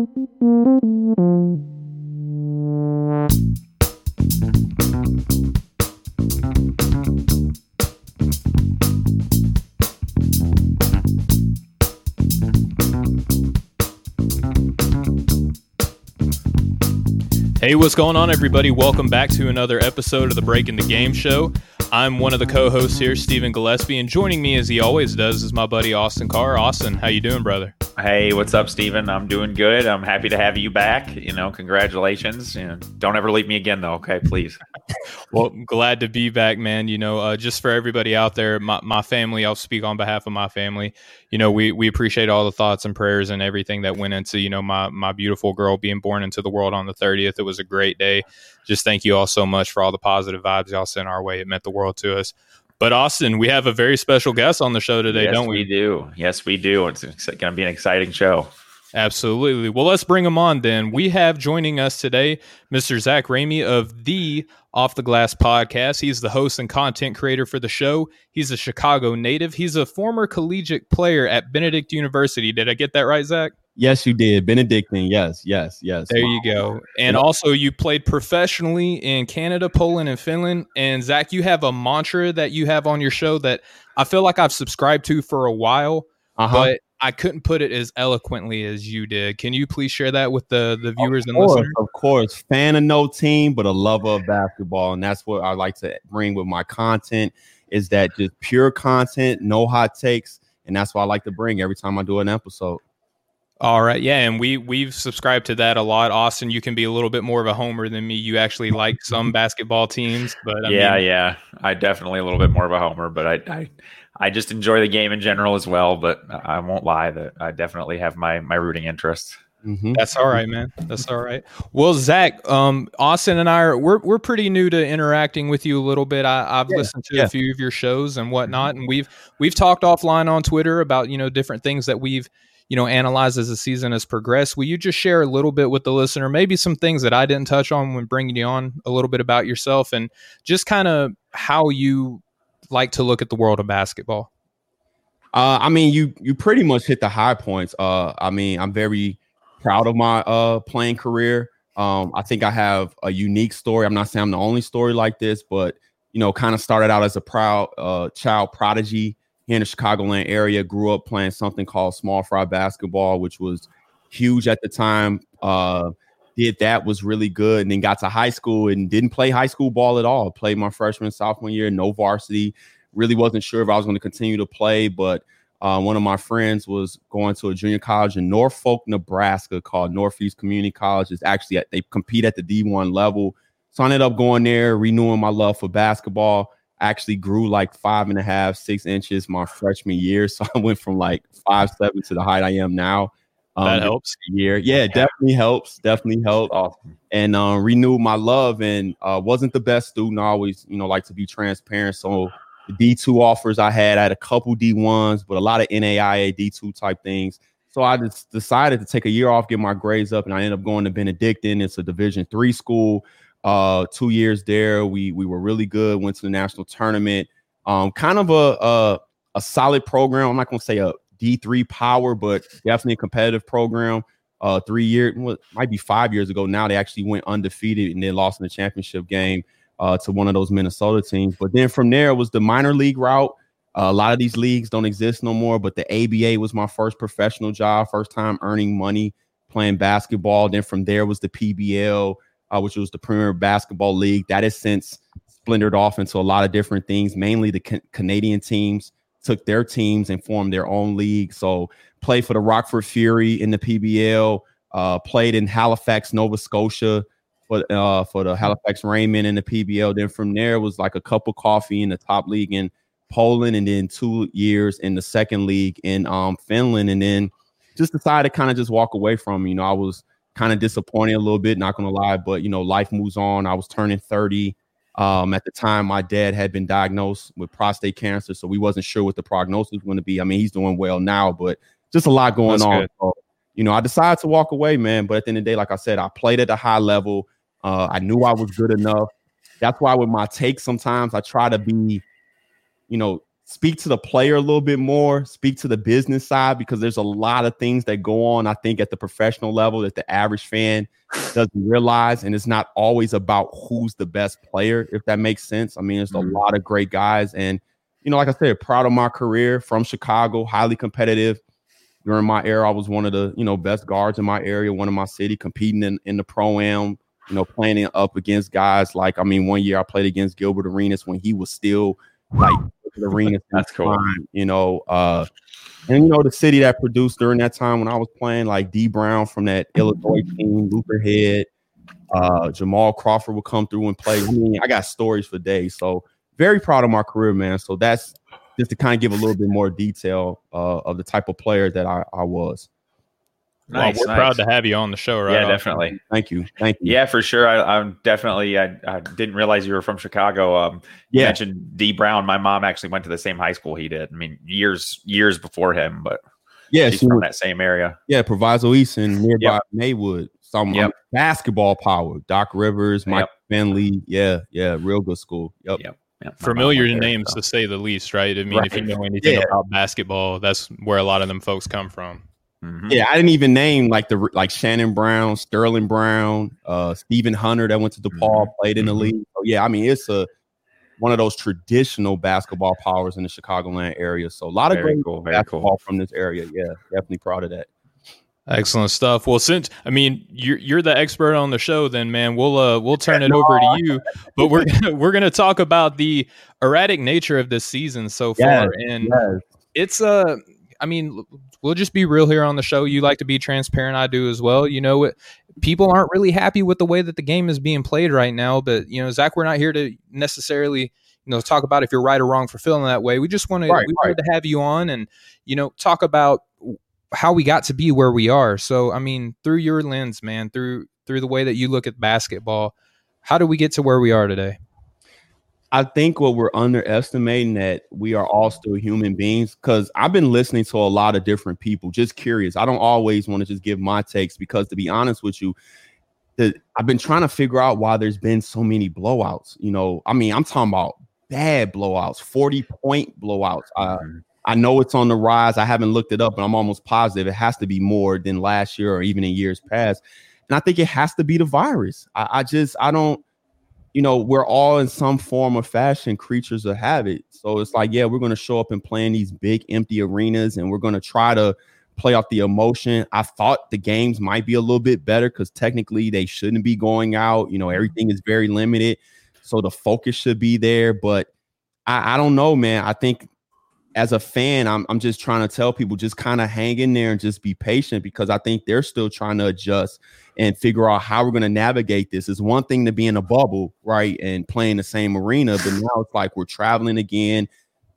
Hey, what's going on, everybody? Welcome back to another episode of the Break in the Game Show. I'm one of the co-hosts here, Stephen Gillaspie, and joining me, as he always does, is my buddy Austin Carr. Austin, how you doing, brother? Hey, what's up, Stephen? I'm doing good. I'm happy to have you back. You know, congratulations. Don't ever leave me again, though. Okay, please. well, glad to be back, man. You know, uh, just for everybody out there, my, my family, I'll speak on behalf of my family. You know, we, we appreciate all the thoughts and prayers and everything that went into, you know, my, my beautiful girl being born into the world on the 30th. It was a great day. Just thank you all so much for all the positive vibes y'all sent our way. It meant the world to us. But Austin, we have a very special guest on the show today, yes, don't we? We do. Yes, we do. It's going to be an exciting show. Absolutely. Well, let's bring him on then. We have joining us today Mr. Zach Ramey of the Off the Glass podcast. He's the host and content creator for the show. He's a Chicago native. He's a former collegiate player at Benedict University. Did I get that right, Zach? Yes, you did. Benedictine. Yes, yes, yes. There you go. And also, you played professionally in Canada, Poland, and Finland. And Zach, you have a mantra that you have on your show that I feel like I've subscribed to for a while, uh-huh. but I couldn't put it as eloquently as you did. Can you please share that with the the viewers and listeners? Of course, fan of no team, but a lover of basketball, and that's what I like to bring with my content. Is that just pure content, no hot takes, and that's what I like to bring every time I do an episode. All right, yeah, and we we've subscribed to that a lot. Austin, you can be a little bit more of a homer than me. You actually like some basketball teams, but I yeah, mean, yeah, I definitely a little bit more of a homer, but I, I I just enjoy the game in general as well. But I won't lie that I definitely have my my rooting interest. Mm-hmm. That's all right, man. That's all right. Well, Zach, um, Austin and I are we're we're pretty new to interacting with you a little bit. I, have yeah, listened to yeah. a few of your shows and whatnot, and we've we've talked offline on Twitter about you know different things that we've you know, analyze as the season has progressed. Will you just share a little bit with the listener, maybe some things that I didn't touch on when bringing you on, a little bit about yourself and just kind of how you like to look at the world of basketball? Uh, I mean, you you pretty much hit the high points. Uh, I mean, I'm very proud of my uh playing career. Um, I think I have a unique story. I'm not saying I'm the only story like this, but you know, kind of started out as a proud uh, child prodigy here in the Chicagoland area, grew up playing something called small fry basketball, which was huge at the time. Uh, did that was really good, and then got to high school and didn't play high school ball at all. Played my freshman, sophomore year, no varsity. Really wasn't sure if I was going to continue to play, but uh, one of my friends was going to a junior college in Norfolk, Nebraska, called Northeast Community College. It's actually at, they compete at the D1 level. So I ended up going there, renewing my love for basketball actually grew like five and a half, six inches my freshman year. So I went from like five seven to the height I am now. Um, that helps. Year, yeah, definitely helps. Definitely helps. Awesome. And uh, renewed my love. And uh, wasn't the best student. I always, you know, like to be transparent. So the D two offers I had, I had a couple D ones, but a lot of NAIA D two type things. So I just decided to take a year off, get my grades up, and I ended up going to Benedictine. It's a Division three school. Uh, two years there, we we were really good. Went to the national tournament. Um, kind of a a, a solid program. I'm not gonna say a D3 power, but definitely a competitive program. Uh, three years, might be five years ago now, they actually went undefeated and then lost in the championship game uh, to one of those Minnesota teams. But then from there was the minor league route. Uh, a lot of these leagues don't exist no more, but the ABA was my first professional job, first time earning money playing basketball. Then from there was the PBL uh, which was the Premier Basketball League. That has since splintered off into a lot of different things. Mainly the ca- Canadian teams took their teams and formed their own league. So played for the Rockford Fury in the PBL, uh, played in Halifax, Nova Scotia for uh, for the Halifax Rainmen in the PBL. Then from there was like a cup of coffee in the top league in Poland, and then two years in the second league in um, Finland, and then just decided to kind of just walk away from. You know, I was kind of disappointed a little bit, not gonna lie, but you know, life moves on. I was turning 30. Um, at the time, my dad had been diagnosed with prostate cancer, so we wasn't sure what the prognosis was going to be. I mean, he's doing well now, but just a lot going That's on. So, you know, I decided to walk away, man. But at the end of the day, like I said, I played at a high level. Uh, I knew I was good enough. That's why with my takes, sometimes I try to be, you know, speak to the player a little bit more, speak to the business side because there's a lot of things that go on, I think, at the professional level that the average fan doesn't realize. And it's not always about who's the best player, if that makes sense. I mean, there's mm-hmm. a lot of great guys. And, you know, like I said, proud of my career from Chicago, highly competitive. During my era, I was one of the, you know, best guards in my area, one of my city, competing in, in the pro am, you know, playing up against guys like, I mean, one year I played against Gilbert Arenas when he was still like arena. That's cool. Time, you know, uh, and you know the city that produced during that time when I was playing, like Dee Brown from that Illinois team, Luther Head, uh, Jamal Crawford would come through and play. I mean, I got stories for days. So very proud of my career, man. So that's just to kind of give a little bit more detail uh, of the type of player that I, I was. Nice, well, we're nice. proud to have you on the show, right? Yeah, definitely. Thank you. Thank you. Yeah, for sure. I, am definitely. I, I, didn't realize you were from Chicago. Um, you yeah. mentioned Dee Brown. My mom actually went to the same high school he did. I mean, years years before him, but yeah, she's from that same area. Yeah, Proviso East and nearby yep. Maywood. Some yep. basketball power. Doc Rivers, Mike yep. Finley. Yeah, yeah, real good school. Yep. Yep. Yeah, Familiar names there, so. to say the least, right? I mean, right. if you know anything yeah. about basketball, that's where a lot of them folks come from. Mm-hmm. Yeah, I didn't even name like the like Shannon Brown, Sterling Brown, uh Stephen Hunter that went to DePaul, mm-hmm. played in the mm-hmm. league. So yeah, I mean it's a one of those traditional basketball powers in the Chicagoland area. So a lot of very great cool, basketball cool. from this area. Yeah, definitely proud of that. Excellent stuff. Well, since I mean you're you're the expert on the show, then man, we'll uh we'll turn it over to you. But we're gonna, we're gonna talk about the erratic nature of this season so far, yes, and yes. it's a. Uh, I mean, we'll just be real here on the show. You like to be transparent. I do as well. You know, people aren't really happy with the way that the game is being played right now. But you know, Zach, we're not here to necessarily you know talk about if you're right or wrong for feeling that way. We just want to right, we right. wanted to have you on and you know talk about how we got to be where we are. So I mean, through your lens, man, through through the way that you look at basketball, how do we get to where we are today? I think what we're underestimating that we are all still human beings because I've been listening to a lot of different people, just curious. I don't always want to just give my takes because to be honest with you, the, I've been trying to figure out why there's been so many blowouts. You know, I mean, I'm talking about bad blowouts, 40 point blowouts. Uh. I know it's on the rise. I haven't looked it up, but I'm almost positive it has to be more than last year or even in years past. And I think it has to be the virus. I, I just, I don't you know, we're all in some form or fashion creatures of habit. So it's like, yeah, we're going to show up and play in these big empty arenas and we're going to try to play off the emotion. I thought the games might be a little bit better because technically they shouldn't be going out. You know, mm-hmm. everything is very limited. So the focus should be there. But I, I don't know, man. I think as a fan, I'm, I'm just trying to tell people just kind of hang in there and just be patient because I think they're still trying to adjust and figure out how we're going to navigate this. It's one thing to be in a bubble, right, and playing the same arena, but now it's like we're traveling again.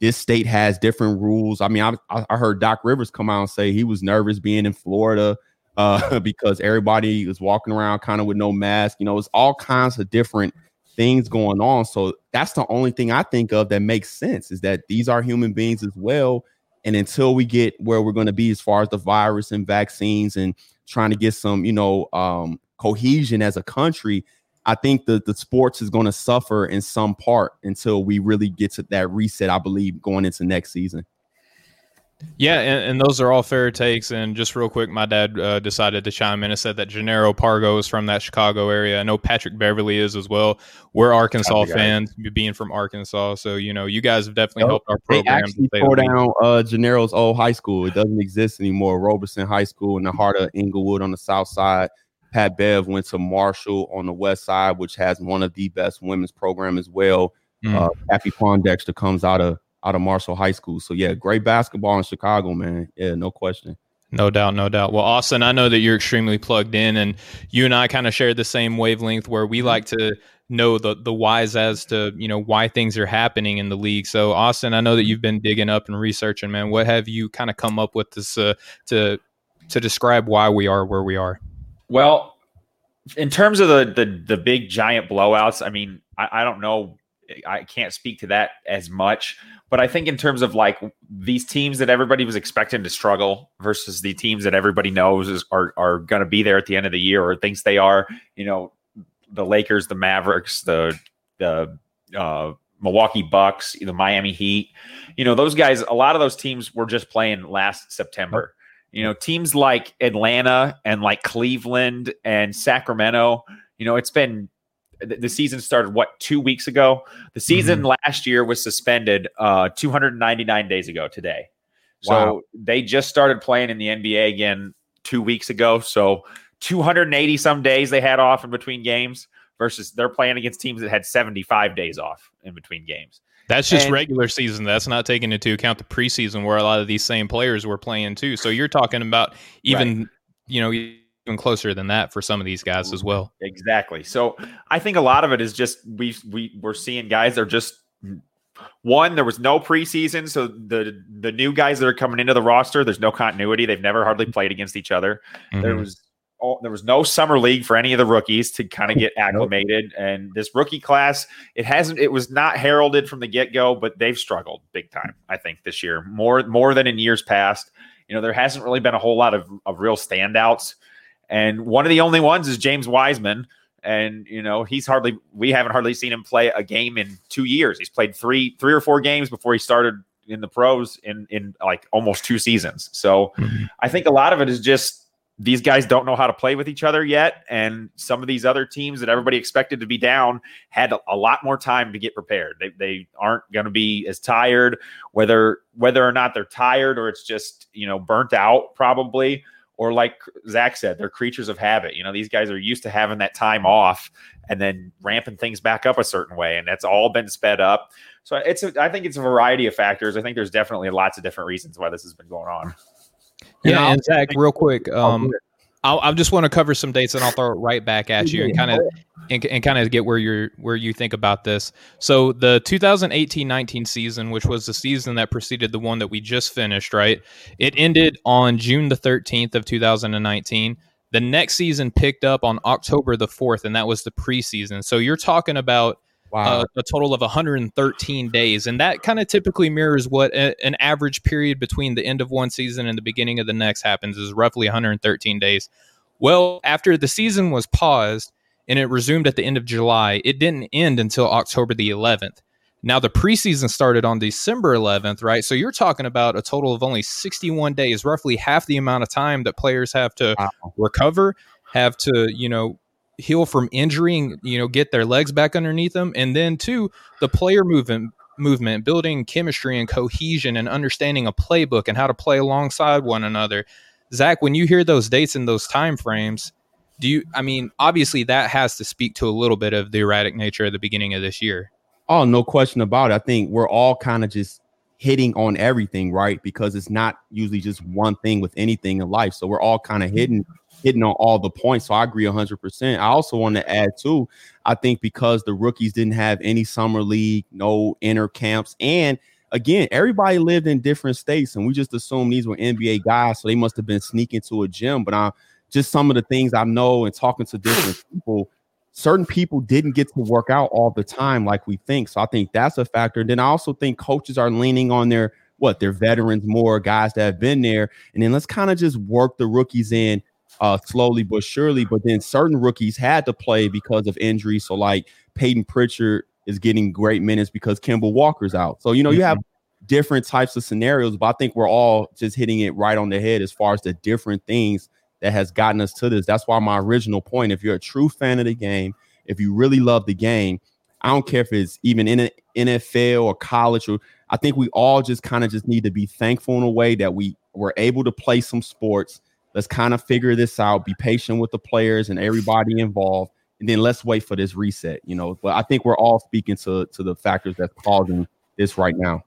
This state has different rules. I mean, I, I heard Doc Rivers come out and say he was nervous being in Florida uh, because everybody was walking around kind of with no mask. You know, it's all kinds of different things going on. So that's the only thing I think of that makes sense is that these are human beings as well. And until we get where we're going to be as far as the virus and vaccines and trying to get some, you know, um, cohesion as a country, I think the the sports is going to suffer in some part until we really get to that reset. I believe going into next season. Yeah, and, and, those are all fair takes. And just real quick, my dad uh, decided to chime in and said that Jannero Pargo is from that Chicago area. I know Patrick Beverley is as well. We're Arkansas fans, being from Arkansas. So, you know, you guys have definitely helped our program. They actually tore down uh, Jannero's old high school. It doesn't exist anymore. Robeson High School in the heart of Englewood on the south side. Pat Bev went to Marshall on the west side, which has one of the best women's program as well. Mm. Uh, Cappie Pondexter comes out of out of Marshall High School. So yeah, great basketball in Chicago, man. Yeah, no question. No doubt, no doubt. Well, Austin, I know that you're extremely plugged in, and you and I kind of share the same wavelength where we like to know the the whys as to you know why things are happening in the league. So, Austin, I know that you've been digging up and researching, man. What have you kind of come up with this uh, to to describe why we are where we are? Well, in terms of the the, the big giant blowouts, I mean, I, I don't know I can't speak to that as much, but I think in terms of like these teams that everybody was expecting to struggle versus the teams that everybody knows is, are are going to be there at the end of the year or thinks they are, you know, the Lakers, the Mavericks, the the uh, Milwaukee Bucks, the Miami Heat. You know, those guys, a lot of those teams were just playing last September. You know, teams like Atlanta and like Cleveland and Sacramento, you know, it's been the season started what two weeks ago. The season mm-hmm. last year was suspended uh, 299 days ago today. So wow. they just started playing in the NBA again two weeks ago. So 280 some days they had off in between games versus they're playing against teams that had 75 days off in between games. That's just and, regular season. That's not taking into account the preseason where a lot of these same players were playing too. So you're talking about even, right. you know, even closer than that for some of these guys as well. Exactly. So I think a lot of it is just we we we're seeing guys are just one there was no preseason so the the new guys that are coming into the roster there's no continuity. They've never hardly played against each other. Mm-hmm. there was there was no summer league for any of the rookies to kind of get acclimated. And this rookie class it hasn't it was not heralded from the get-go but they've struggled big time i think this year. More more than in years past. You know there hasn't really been a whole lot of, of real standouts and one of the only ones is james wiseman and you know he's hardly we haven't hardly seen him play a game in two years he's played three three or four games before he started in the pros in in like almost two seasons so mm-hmm. i think a lot of it is just these guys don't know how to play with each other yet. And some of these other teams that everybody expected to be down had a, a lot more time to get prepared. They, they aren't going to be as tired, whether whether or not they're tired or it's just you know burnt out probably. Or like Zach said, they're creatures of habit. You know, these guys are used to having that time off and then ramping things back up a certain way, and that's all been sped up. So it's a, I think it's a variety of factors. I think there's definitely lots of different reasons why this has been going on. Yeah, and, and Zach, real quick, um, I'll, I just want to cover some dates, and I'll throw it right back at you, and kind of and, and kind of get where you're where you think about this. So the 2018-19 season, which was the season that preceded the one that we just finished, right? It ended on June the 13th of 2019. The next season picked up on October the 4th, and that was the preseason. So you're talking about Wow. Uh, a total of 113 days. And that kind of typically mirrors what a, an average period between the end of one season and the beginning of the next happens is roughly 113 days. Well, after the season was paused and it resumed at the end of July, it didn't end until October the 11th. Now, the preseason started on December 11th, right? So you're talking about a total of only 61 days, roughly half the amount of time that players have to wow. recover, have to, you know, heal from injury and you know get their legs back underneath them. And then two the player movement movement building chemistry and cohesion and understanding a playbook and how to play alongside one another. Zach when you hear those dates and those time frames do you i mean obviously that has to speak to a little bit of the erratic nature at the beginning of this year. Oh no question about it. I think we're all kind of just hitting on everything right? Because it's not usually just one thing with anything in life. So we're all kind of mm-hmm. hitting hitting on all the points. So I agree 100%. I also want to add, too, I think because the rookies didn't have any summer league, no inner camps, and again, everybody lived in different states, and we just assumed these were NBA guys, so they must have been sneaking to a gym. But I'm just some of the things I know and talking to different people, certain people didn't get to work out all the time like we think. So I think that's a factor. And then I also think coaches are leaning on their what their veterans more, guys that have been there, and then let's kind of just work the rookies in uh, slowly but surely. But then certain rookies had to play because of injury. So like Payton Pritchard is getting great minutes because Kemba Walker's out. So you know you have mm-hmm. different types of scenarios, but I think we're all just hitting it right on the head as far as the different things that has gotten us to this. That's why my original point: if you're a true fan of the game, if you really love the game, I don't care if it's even in an NFL or college or I think we all just kind of just need to be thankful in a way that we were able to play some sports Let's kind of figure this out. Be patient with the players and everybody involved, and then let's wait for this reset. You know, but I think we're all speaking to to the factors that's causing this right now.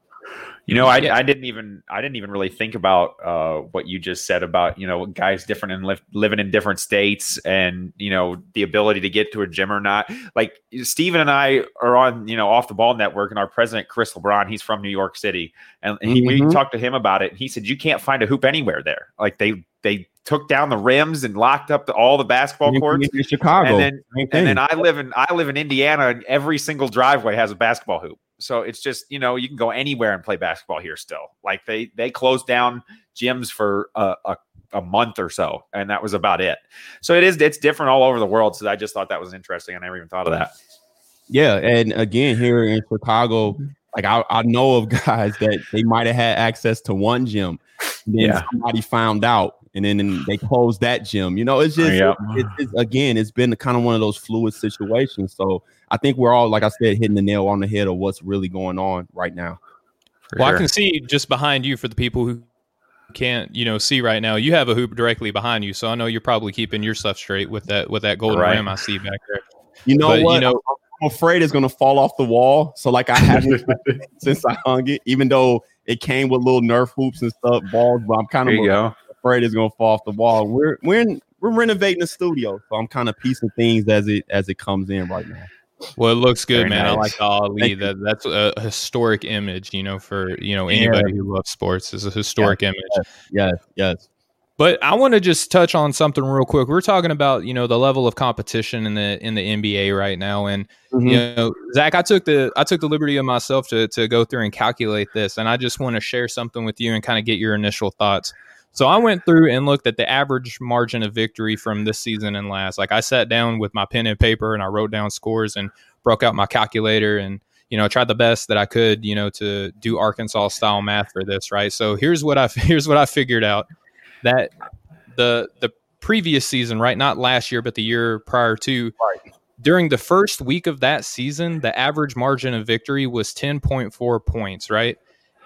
You know, I, I didn't even I didn't even really think about uh, what you just said about you know guys different and li- living in different states and you know the ability to get to a gym or not. Like Stephen and I are on you know off the ball network, and our president Chris LeBron, he's from New York City, and he, mm-hmm. we talked to him about it. He said you can't find a hoop anywhere there. Like they they took down the rims and locked up the, all the basketball courts in Chicago. And then, and then I live in I live in Indiana, and every single driveway has a basketball hoop. So it's just you know you can go anywhere and play basketball here still. Like they they closed down gyms for a, a, a month or so, and that was about it. So it is it's different all over the world. So I just thought that was interesting. I never even thought of that. Yeah, and again here in Chicago, like I, I know of guys that they might have had access to one gym, then yeah. somebody found out, and then and they closed that gym. You know, it's just yeah. it, it's, again, it's been kind of one of those fluid situations. So I think we're all, like I said, hitting the nail on the head of what's really going on right now. well, sure. I can see just behind you for the people who can't you know see right now you have a hoop directly behind you so i know you're probably keeping your stuff straight with that with that golden right. rim i see back there you know but, what you know I'm afraid it's gonna fall off the wall. So like I haven't since I hung it, even though it came with little Nerf hoops and stuff, balls. But I'm kind of afraid it's gonna fall off the wall. We're we're in, we're renovating the studio, so I'm kind of piecing things as it as it comes in right now. Well, it looks good, Very man. Nice. I like the Ali. That that's a historic image, you know, for you know anybody yeah. who loves sports. is a historic yes, image. Yes, yes. But I want to just touch on something real quick. We're talking about you know the level of competition in the in the NBA right now, and mm-hmm. you know Zach, I took the I took the liberty of myself to to go through and calculate this, and I just want to share something with you and kind of get your initial thoughts. So I went through and looked at the average margin of victory from this season and last. Like I sat down with my pen and paper and I wrote down scores and broke out my calculator and you know tried the best that I could you know to do Arkansas style math for this. Right. So here's what I here's what I figured out that the the previous season, right? Not last year, but the year prior to. Right. During the first week of that season, the average margin of victory was 10.4 points, right?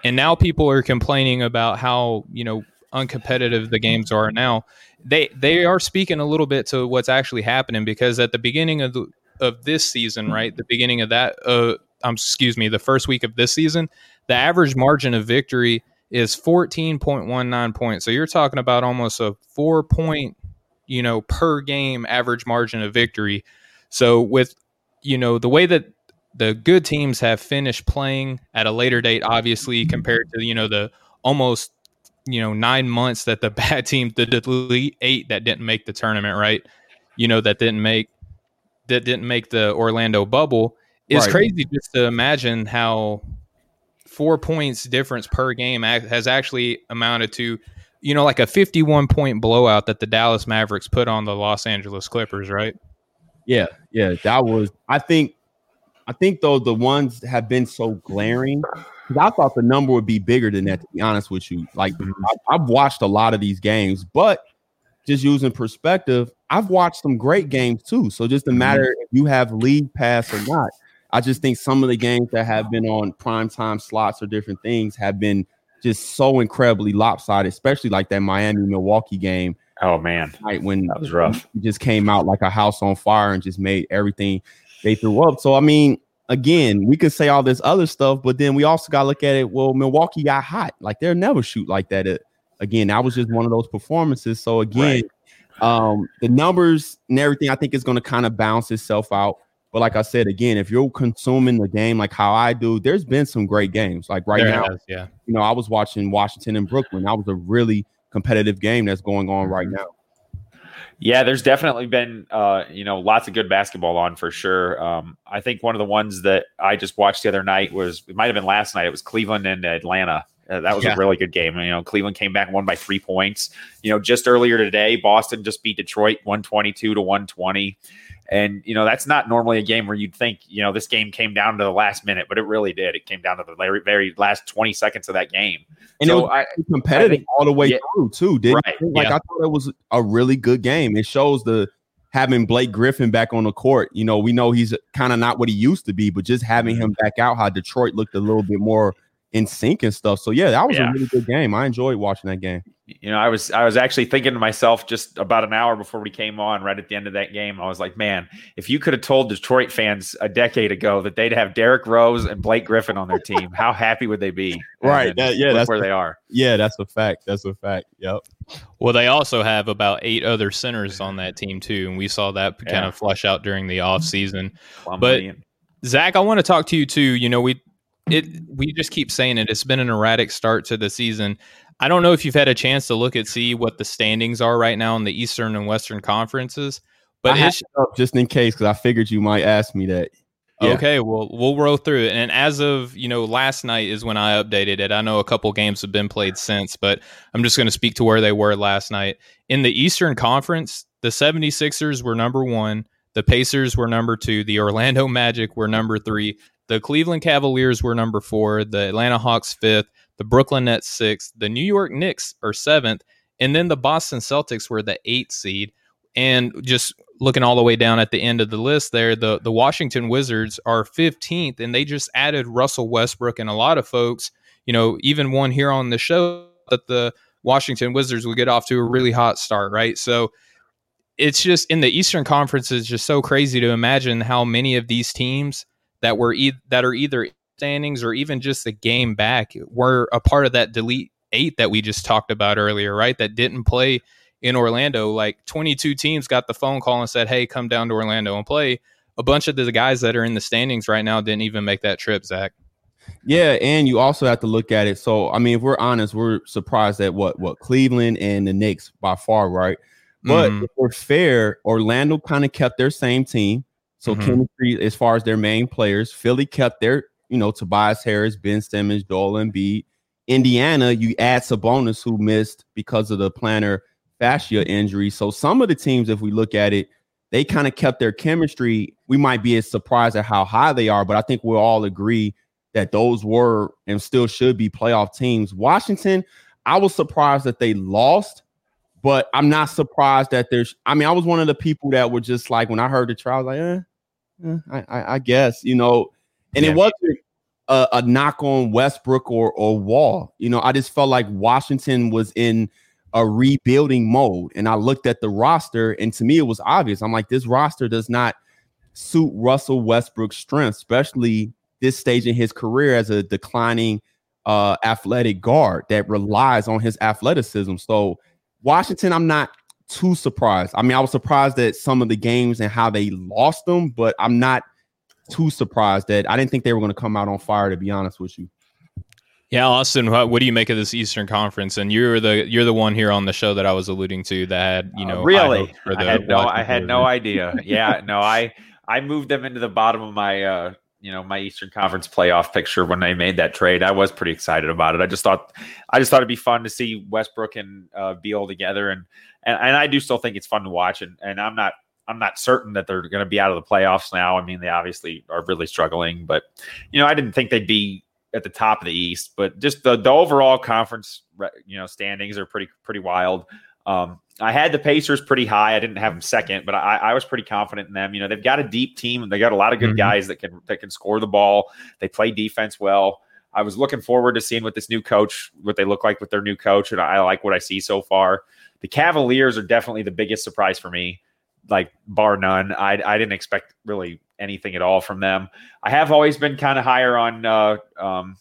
And now people are complaining about how, you know, uncompetitive the games are now. They they are speaking a little bit to what's actually happening because at the beginning of the, of this season, right? The beginning of that uh um, excuse me, the first week of this season, the average margin of victory is 14.19 points. So you're talking about almost a four point, you know, per game average margin of victory. So with, you know, the way that the good teams have finished playing at a later date, obviously, compared to, you know, the almost, you know, nine months that the bad team, the elite eight that didn't make the tournament, right? You know, that didn't make, that didn't make the Orlando bubble. It's right. crazy just to imagine how four points difference per game has actually amounted to, you know, like a 51 point blowout that the Dallas Mavericks put on the Los Angeles Clippers, right? Yeah, yeah, that was. I think, I think though the ones have been so glaring. I thought the number would be bigger than that. To be honest with you, like mm-hmm. I, I've watched a lot of these games, but just using perspective, I've watched some great games too. So just a mm-hmm. matter if you have league pass or not. I just think some of the games that have been on prime time slots or different things have been just so incredibly lopsided, especially like that Miami Milwaukee game. Oh man, right when that was rough. It just came out like a house on fire and just made everything they threw up. So I mean, again, we could say all this other stuff, but then we also got to look at it. Well, Milwaukee got hot. Like they'll never shoot like that. It, again, that was just one of those performances. So again, right. um, the numbers and everything, I think is going to kind of balance itself out. But like I said again, if you're consuming the game like how I do, there's been some great games. Like right there now, yeah. You know, I was watching Washington and Brooklyn. That was a really competitive game that's going on right mm-hmm. now. Yeah, there's definitely been uh, you know lots of good basketball on for sure. Um, I think one of the ones that I just watched the other night was it might have been last night. It was Cleveland and Atlanta. Uh, that was yeah. a really good game. You know, Cleveland came back and won by three points. You know, just earlier today, Boston just beat Detroit 122 to 120. And, you know, that's not normally a game where you'd think, you know, this game came down to the last minute, but it really did. It came down to the very, very last 20 seconds of that game. And so it was I, competitive think, all the way yeah, through, too, didn't right, Like, yeah. I thought it was a really good game. It shows the having Blake Griffin back on the court. You know, we know he's kind of not what he used to be, but just having mm-hmm. him back out, how Detroit looked a little bit more in sync and stuff. So yeah, that was yeah. a really good game. I enjoyed watching that game. You know, I was I was actually thinking to myself just about an hour before we came on, right at the end of that game, I was like, man, if you could have told Detroit fans a decade ago that they'd have Derrick Rose and Blake Griffin on their team, how happy would they be? Right. That, yeah, that's where they are. Yeah, that's a fact. That's a fact. Yep. Well, they also have about eight other centers on that team too, and we saw that yeah. kind of flush out during the off season. But Zach, I want to talk to you too. You know, we it we just keep saying it. It's been an erratic start to the season. I don't know if you've had a chance to look at see what the standings are right now in the Eastern and Western conferences, but just in case because I figured you might ask me that. Yeah. Okay, well we'll roll through it. And as of you know, last night is when I updated it. I know a couple games have been played since, but I'm just going to speak to where they were last night. In the Eastern Conference, the 76ers were number one. The Pacers were number two. The Orlando Magic were number three. The Cleveland Cavaliers were number four. The Atlanta Hawks fifth. The Brooklyn Nets sixth. The New York Knicks are seventh. And then the Boston Celtics were the eighth seed. And just looking all the way down at the end of the list there, the, the Washington Wizards are 15th, and they just added Russell Westbrook. And a lot of folks, you know, even one here on the show, that the Washington Wizards would get off to a really hot start, right? So it's just in the Eastern Conference is just so crazy to imagine how many of these teams that were e- that are either standings or even just a game back were a part of that delete eight that we just talked about earlier, right? That didn't play in Orlando. Like 22 teams got the phone call and said, "Hey, come down to Orlando and play." A bunch of the guys that are in the standings right now didn't even make that trip, Zach. Yeah, and you also have to look at it. So, I mean, if we're honest, we're surprised at what what Cleveland and the Knicks by far, right? But mm-hmm. if we're fair, Orlando kind of kept their same team. So mm-hmm. chemistry as far as their main players. Philly kept their, you know, Tobias Harris, Ben Simmons, Joel Embiid. Indiana, you add Sabonis who missed because of the plantar fascia injury. So some of the teams, if we look at it, they kind of kept their chemistry. We might be as surprised at how high they are, but I think we'll all agree that those were and still should be playoff teams. Washington, I was surprised that they lost, but I'm not surprised that there's. I mean, I was one of the people that were just like when I heard the trial, like, eh, eh I, I, I, guess you know, and yeah. it wasn't a, a, knock on Westbrook or or Wall. You know, I just felt like Washington was in a rebuilding mode, and I looked at the roster, and to me, it was obvious. I'm like, this roster does not suit Russell Westbrook's strength, especially this stage in his career as a declining uh, athletic guard that relies on his athleticism. So Washington, I'm not too surprised. I mean, I was surprised at some of the games and how they lost them, but I'm not too surprised that I didn't think they were going to come out on fire. To be honest with you. Yeah, Austin, what, what, do you make of this Eastern Conference? And you're the you're the one here on the show that I was alluding to that had you uh, know uh, really I had no I had no idea. Yeah, no, I I moved them into the bottom of my uh, you know my Eastern Conference playoff picture when they made that trade. I was pretty excited about it. I just thought I just thought it'd be fun to see Westbrook and uh, Beal together, and, and and I do still think it's fun to watch. And and I'm not I'm not certain that they're going to be out of the playoffs now. I mean, they obviously are really struggling, but you know I didn't think they'd be at the top of the East, but just the the overall conference you know standings are pretty pretty wild. Um, I had the Pacers pretty high. I didn't have them second, but I, I was pretty confident in them. You know, they've got a deep team and they got a lot of good mm-hmm. guys that can that can score the ball. They play defense well. I was looking forward to seeing what this new coach, what they look like with their new coach, and I like what I see so far. The Cavaliers are definitely the biggest surprise for me, like bar none. I I didn't expect really anything at all from them. I have always been kind of higher on. Uh, um,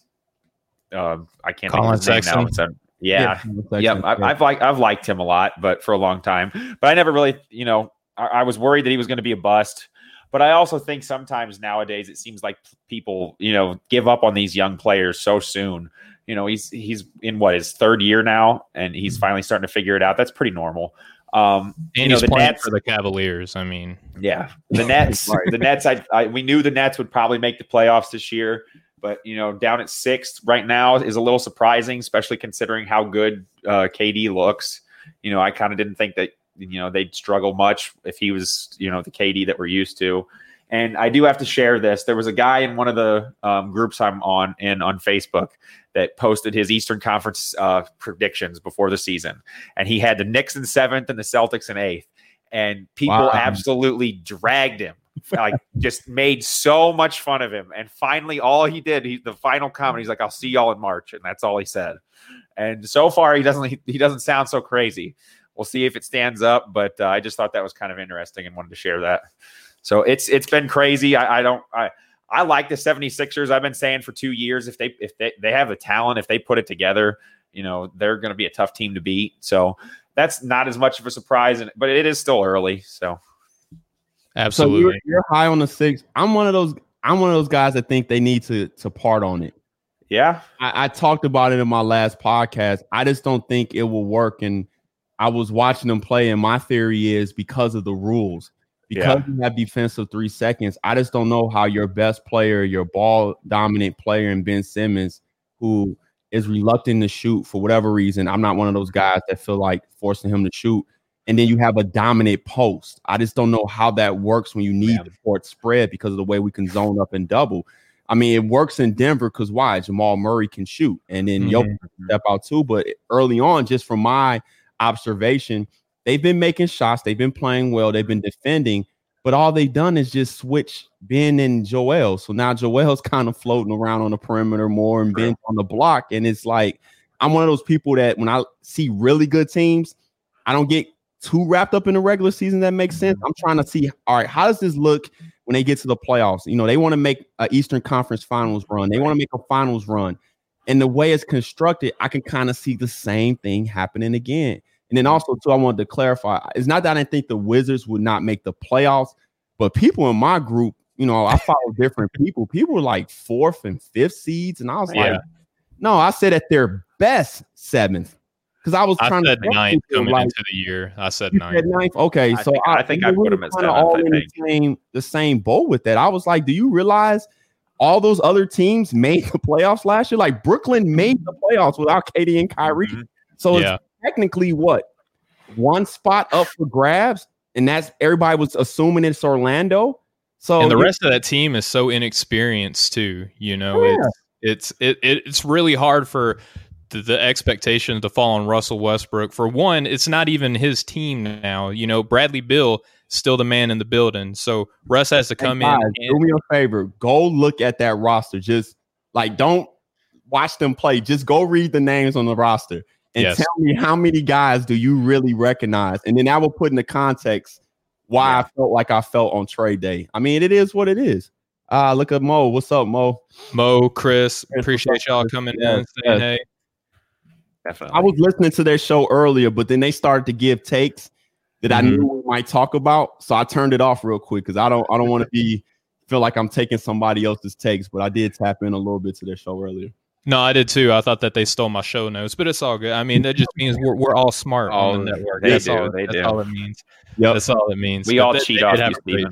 uh, I can't Collin think of his name now. Yeah, yeah, yeah I, have liked I've liked him a lot, but for a long time. But I never really, you know, I, I was worried that he was going to be a bust. But I also think sometimes nowadays it seems like people, you know, give up on these young players so soon. You know, he's he's in what his third year now, and he's mm-hmm. finally starting to figure it out. That's pretty normal. Um, and you know, the Nets for the Cavaliers. I mean, yeah, the Nets. the Nets. I, I we knew the Nets would probably make the playoffs this year. But you know, down at sixth right now is a little surprising, especially considering how good uh, KD looks. You know, I kind of didn't think that you know they'd struggle much if he was you know the KD that we're used to. And I do have to share this. There was a guy in one of the um, groups I'm on in on Facebook that posted his Eastern Conference uh, predictions before the season, and he had the Knicks in seventh and the Celtics in eighth, and people wow. absolutely dragged him like just made so much fun of him. And finally, all he did, he the final comment, he's like, "I'll see y'all in March," and that's all he said. And so far, he doesn't he, he doesn't sound so crazy. We'll see if it stands up, but uh, I just thought that was kind of interesting and wanted to share that. So it's it's been crazy. I, I don't I I like the 76ers. I've been saying for two years if they if they, they have the talent, if they put it together, you know, they're going to be a tough team to beat. So that's not as much of a surprise, but it is still early. So Absolutely. So you're, you're, high on the six. I'm one of those. I'm one of those guys that think they need to to part on it. Yeah, I, I talked about it in my last podcast. I just don't think it will work. And I was watching them play, and my theory is because of the rules. Because yeah. you have defensive three seconds, I just don't know how your best player, your ball dominant player, and Ben Simmons, who is reluctant to shoot for whatever reason. I'm not one of those guys that feel like forcing him to shoot and then you have a dominant post. I just don't know how that works when you need yeah. the court spread because of the way we can zone up and double. I mean, it works in Denver because why? Jamal Murray can shoot, and then mm mm-hmm. step out too. But early on, just from my observation, they've been making shots, they've been playing well, they've been defending, but all they've done is just switch Ben and Joel. So now Joel's kind of floating around on the perimeter more and Ben's on the block, and it's like I'm one of those people that when I see really good teams, I don't get too wrapped up in the regular season that makes sense. Mm-hmm. I'm trying to see, all right, how does this look when they get to the playoffs? You know, they want to make an Eastern Conference Finals run. They want to make a Finals run. And the way it's constructed, I can kind of see the same thing happening again. And then also, too, I wanted to clarify, it's not that I didn't think the Wizards would not make the playoffs, but people in my group, you know, I follow different people. People were like fourth and fifth seeds. And I was yeah. like, no, I said at their best seventh because I was I trying to ninth coming like, into the year. I said ninth. Said ninth. Okay, I so think, I, I think I put them as all in the same the same boat with that. I was like, do you realize all those other teams made the playoffs last year? Like Brooklyn made the playoffs without KD and Kyrie. Mm-hmm. So yeah. it's technically what one spot up for grabs, and that's everybody was assuming it's Orlando. So and the rest of that team is so inexperienced too. You know, oh, yeah. it's it's it, it's really hard for the, the expectations to fall on Russell Westbrook. For one, it's not even his team now. You know, Bradley Beal still the man in the building. So Russ has to come guys, in. And- do me a favor. Go look at that roster. Just like don't watch them play. Just go read the names on the roster and yes. tell me how many guys do you really recognize. And then I will put in the context why yeah. I felt like I felt on trade day. I mean, it is what it is. Uh, look at Mo. What's up, Mo? Mo, Chris, appreciate y'all coming yes, in saying yes. hey. Definitely. I was listening to their show earlier, but then they started to give takes that mm-hmm. I knew we might talk about. So I turned it off real quick because I don't I don't want to be feel like I'm taking somebody else's takes, but I did tap in a little bit to their show earlier. No, I did too. I thought that they stole my show notes, but it's all good. I mean, that just means we're, we're all smart all on the network. They that's do. All, they that's do. all it means. Yep. That's all it means. We but all they, cheat they off you,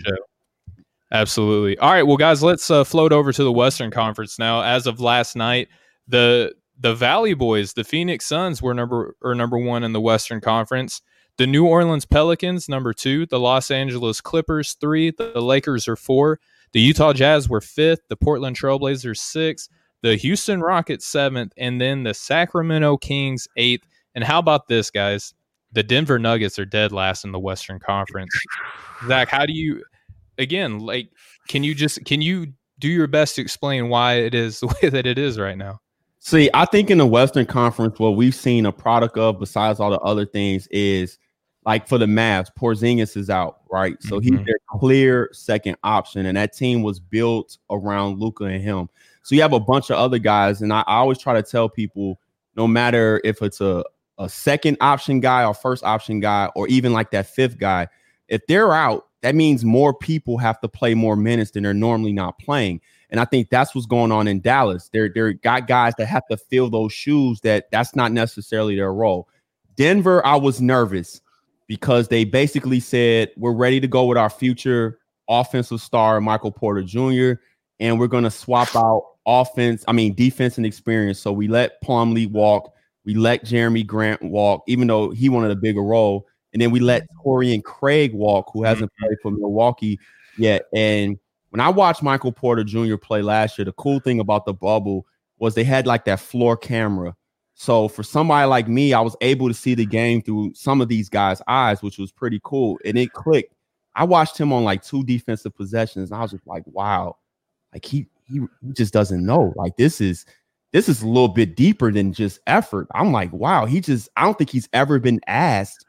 Absolutely. All right, well, guys, let's uh, float over to the Western Conference now. As of last night, the the Valley Boys, the Phoenix Suns were number or number one in the Western Conference. The New Orleans Pelicans, number two. The Los Angeles Clippers, three. The Lakers are four. The Utah Jazz were fifth. The Portland Trailblazers, six. The Houston Rockets, seventh. And then the Sacramento Kings, eighth. And how about this, guys? The Denver Nuggets are dead last in the Western Conference. Zach, how do you, again, like, can you just, can you do your best to explain why it is the way that it is right now? See, I think in the Western Conference, what we've seen a product of, besides all the other things, is like for the Mavs, Porzingis is out, right? So mm-hmm. he's their clear second option, and that team was built around Luka and him. So you have a bunch of other guys, and I, I always try to tell people, no matter if it's a a second option guy or first option guy, or even like that fifth guy, if they're out, that means more people have to play more minutes than they're normally not playing. And I think that's what's going on in Dallas. They're they're got guys that have to fill those shoes that that's not necessarily their role. Denver, I was nervous because they basically said we're ready to go with our future offensive star, Michael Porter Jr., and we're going to swap out offense, I mean defense and experience. So we let Plumlee walk, we let Jerami Grant walk, even though he wanted a bigger role, and then we let Torrey Craig walk, who hasn't mm-hmm. played for Milwaukee yet, and when I watched Michael Porter Jr. play last year, the cool thing about the bubble was they had like that floor camera. So for somebody like me, I was able to see the game through some of these guys' eyes, which was pretty cool. And it clicked. I watched him on like two defensive possessions, and I was just like, wow, like he he, just doesn't know. Like this is this is a little bit deeper than just effort. I'm like, wow, he just I don't think he's ever been asked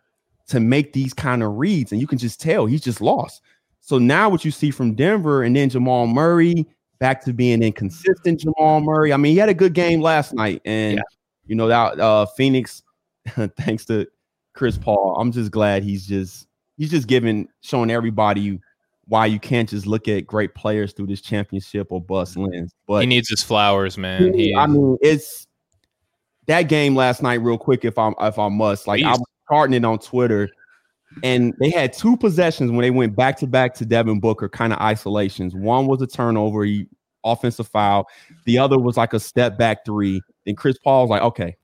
to make these kind of reads, and you can just tell he's just lost. So now what you see from Denver and then Jamal Murray back to being inconsistent Jamal Murray. I mean, he had a good game last night and yeah. you know that uh Phoenix thanks to Chris Paul. I'm just glad he's just he's just giving showing everybody why you can't just look at great players through this championship or bust mm-hmm. lens. But he needs his flowers, man. He, I mean, it's that game last night, real quick, if I'm if I must. Like I was charting it on Twitter and they had two possessions when they went back to back to Devin Booker, kind of isolations. One was a turnover, he, offensive foul. The other was like a step back three. Then Chris Paul was like, okay,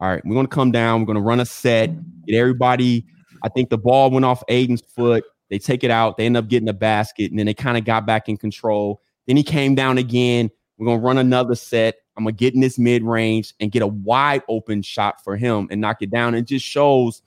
all right, we're gonna come down, we're gonna run a set, get everybody I think the ball went off Ayton's foot. They take it out. They end up getting a basket, and then they kind of got back in control. Then he came down again. We're gonna run another set. I'm gonna get in this mid range and get a wide open shot for him and knock it down. It just shows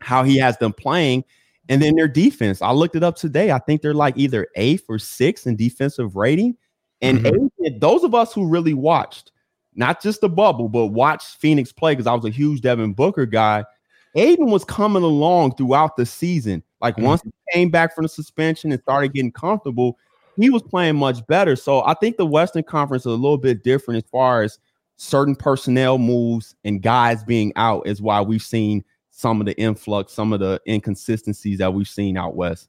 how he has them playing. And then their defense. I looked it up today. I think they're like either eighth or sixth in defensive rating. And mm-hmm. those of us who really watched, not just the bubble, but watched Phoenix play, because I was a huge Devin Booker guy. Ayton was coming along throughout the season. Like mm-hmm. once he came back from the suspension and started getting comfortable, he was playing much better. So I think the Western Conference is a little bit different as far as certain personnel moves and guys being out, is why we've seen some of the influx, some of the inconsistencies that we've seen out west.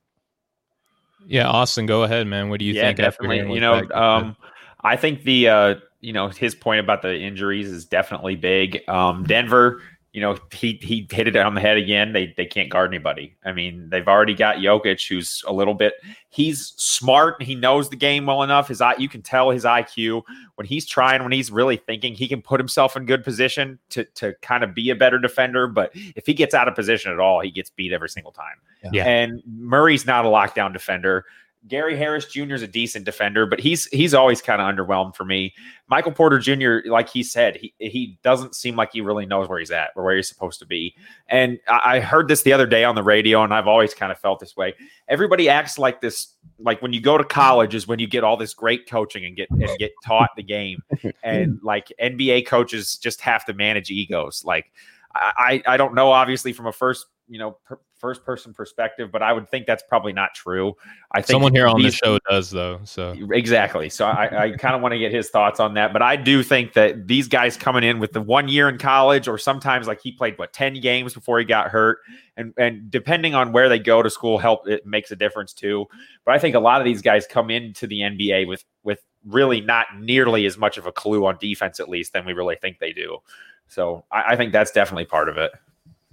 Yeah, Austin, go ahead, man. What do you yeah, think? Definitely. You know, um, I think the uh, you know his point about the injuries is definitely big. Um, Denver you know, he he hit it on the head again. They they can't guard anybody. I mean, they've already got Jokic, who's a little bit. He's smart. He knows the game well enough. His you can tell his IQ when he's trying, when he's really thinking, he can put himself in good position to to kind of be a better defender. But if he gets out of position at all, he gets beat every single time. Yeah. And Murray's not a lockdown defender. Gary Harris Jr. is a decent defender, but he's he's always kind of underwhelmed for me. Michael Porter Jr., like he said, he he doesn't seem like he really knows where he's at or where he's supposed to be. And I, I heard this the other day on the radio, and I've always kind of felt this way. Everybody acts like this, like when you go to college is when you get all this great coaching and get and get taught the game, and like NBA coaches just have to manage egos. Like I I don't know, obviously from a first you know per, first person perspective, but I would think that's probably not true. I think someone here on the show does though. So exactly. So I, I kind of want to get his thoughts on that. But I do think that these guys coming in with the one year in college, or sometimes like he played what ten games before he got hurt, and and depending on where they go to school, help it makes a difference too. But I think a lot of these guys come into the NBA with with really not nearly as much of a clue on defense, at least, than we really think they do. So I, I think that's definitely part of it.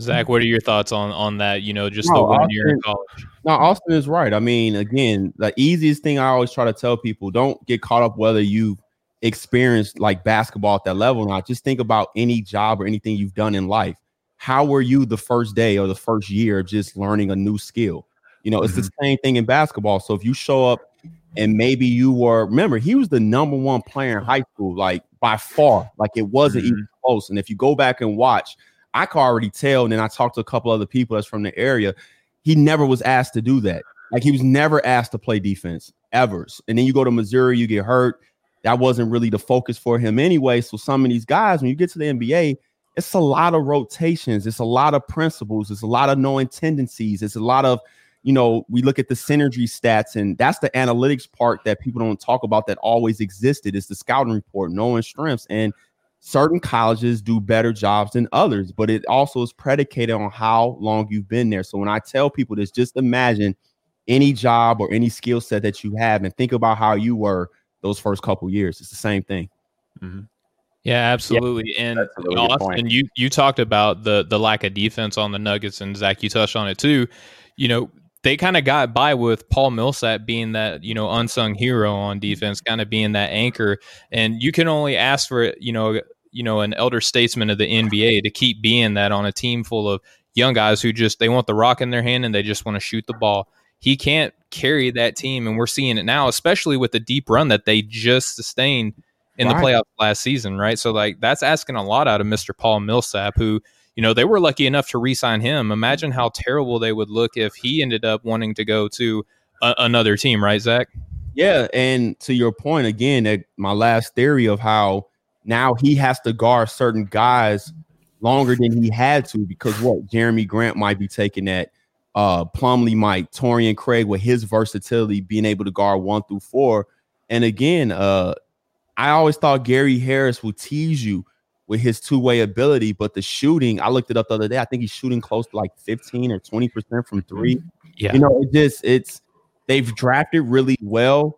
Zach, what are your thoughts on on that? You know, just no, the one Austin, year in college. No, Austin is right. I mean, again, the easiest thing I always try to tell people: don't get caught up whether you've experienced like basketball at that level or not. Just think about any job or anything you've done in life. How were you the first day or the first year of just learning a new skill? You know, it's mm-hmm. the same thing in basketball. So if you show up and maybe you were, remember, he was the number one player in high school, like by far, like it wasn't mm-hmm. even close. And if you go back and watch I could already tell. And then I talked to a couple other people that's from the area. He never was asked to do that. Like he was never asked to play defense ever. And then you go to Missouri, you get hurt. That wasn't really the focus for him anyway. So some of these guys, when you get to the NBA, it's a lot of rotations. It's a lot of principles. It's a lot of knowing tendencies. It's a lot of, you know, we look at the synergy stats, and that's the analytics part that people don't talk about that always existed. Is the scouting report, knowing strengths. And certain colleges do better jobs than others, but it also is predicated on how long you've been there. So when I tell people this, just imagine any job or any skill set that you have and think about how you were those first couple years. It's the same thing. Mm-hmm. Yeah, absolutely. Yeah, and really Austin, you you talked about the the lack of defense on the Nuggets, and Zach, you touched on it too. You know, they kind of got by with Paul Millsap being that you know unsung hero on defense, kind of being that anchor, and you can only ask for you know you know an elder statesman of the NBA to keep being that on a team full of young guys who just they want the rock in their hand and they just want to shoot the ball. He can't carry that team, and we're seeing it now, especially with the deep run that they just sustained in right. the playoffs last season, right? So like that's asking a lot out of Mr. Paul Millsap, who you know, they were lucky enough to re-sign him. Imagine how terrible they would look if he ended up wanting to go to a- another team, right, Zach? Yeah, and to your point again, that my last theory of how now he has to guard certain guys longer than he had to because what Jerami Grant might be taking that. Uh, Plumlee might, Torrian Craig with his versatility, being able to guard one through four. And again, uh, I always thought Gary Harris would tease you with his two-way ability, but the shooting, I looked it up the other day. I think he's shooting close to like 15 or 20% from three. Yeah. You know, it just it's they've drafted really well,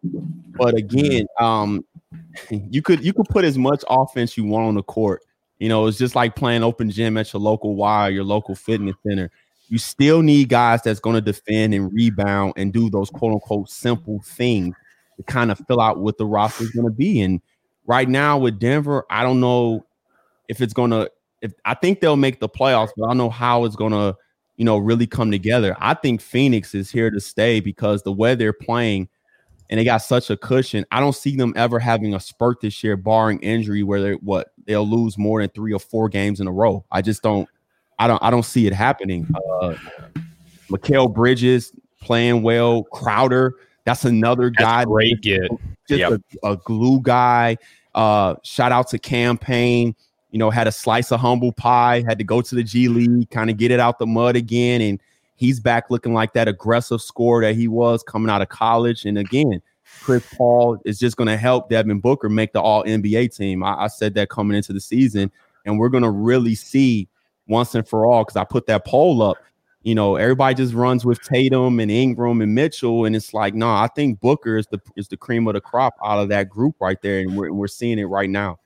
but again, um, you could you could put as much offense you want on the court. You know, it's just like playing open gym at your local Y, your local fitness center. You still need guys that's going to defend and rebound and do those quote unquote simple things to kind of fill out what the roster is going to be. And right now with Denver, I don't know if it's gonna if I think they'll make the playoffs, but I don't know how it's gonna, you know, really come together. I think Phoenix is here to stay because the way they're playing and they got such a cushion. I don't see them ever having a spurt this year, barring injury, where they what they'll lose more than three or four games in a row. I just don't, I don't, I don't see it happening. Uh, Mikal Bridges playing well. Crowder, that's another that's guy. Great get. Just yep. a, a, glue guy. Uh, shout out to Cam Payne. You know, had a slice of humble pie, had to go to the G League, kind of get it out the mud again. And he's back looking like that aggressive scorer that he was coming out of college. And again, Chris Paul is just going to help Devin Booker make the all NBA team. I, I said that coming into the season. And we're going to really see once and for all, because I put that poll up you know, everybody just runs with Tatum and Ingram and Mitchell, and it's like, no, I think Booker is the is the cream of the crop out of that group right there, and we're we're seeing it right now.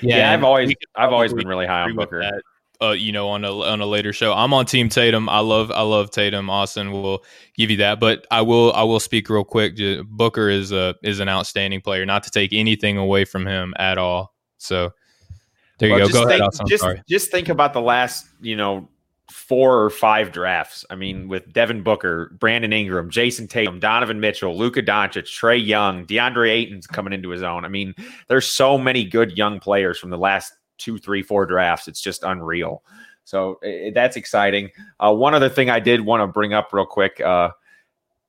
Yeah, yeah I've always I've always been really high on Booker. Uh, you know, on a on a later show, I'm on Team Tatum. I love I love Tatum. Austin will give you that, but I will I will speak real quick. Booker is a is an outstanding player. Not to take anything away from him at all. So there you well, go. Go think, ahead. Austin. Just just think about the last you know four or five drafts. I mean, with Devin Booker, Brandon Ingram, Jayson Tatum, Donovan Mitchell, Luka Doncic, Trae Young, DeAndre Ayton's coming into his own. I mean, there's so many good young players from the last two, three, four drafts. It's just unreal. So it, that's exciting. Uh, one other thing I did want to bring up real quick. Uh,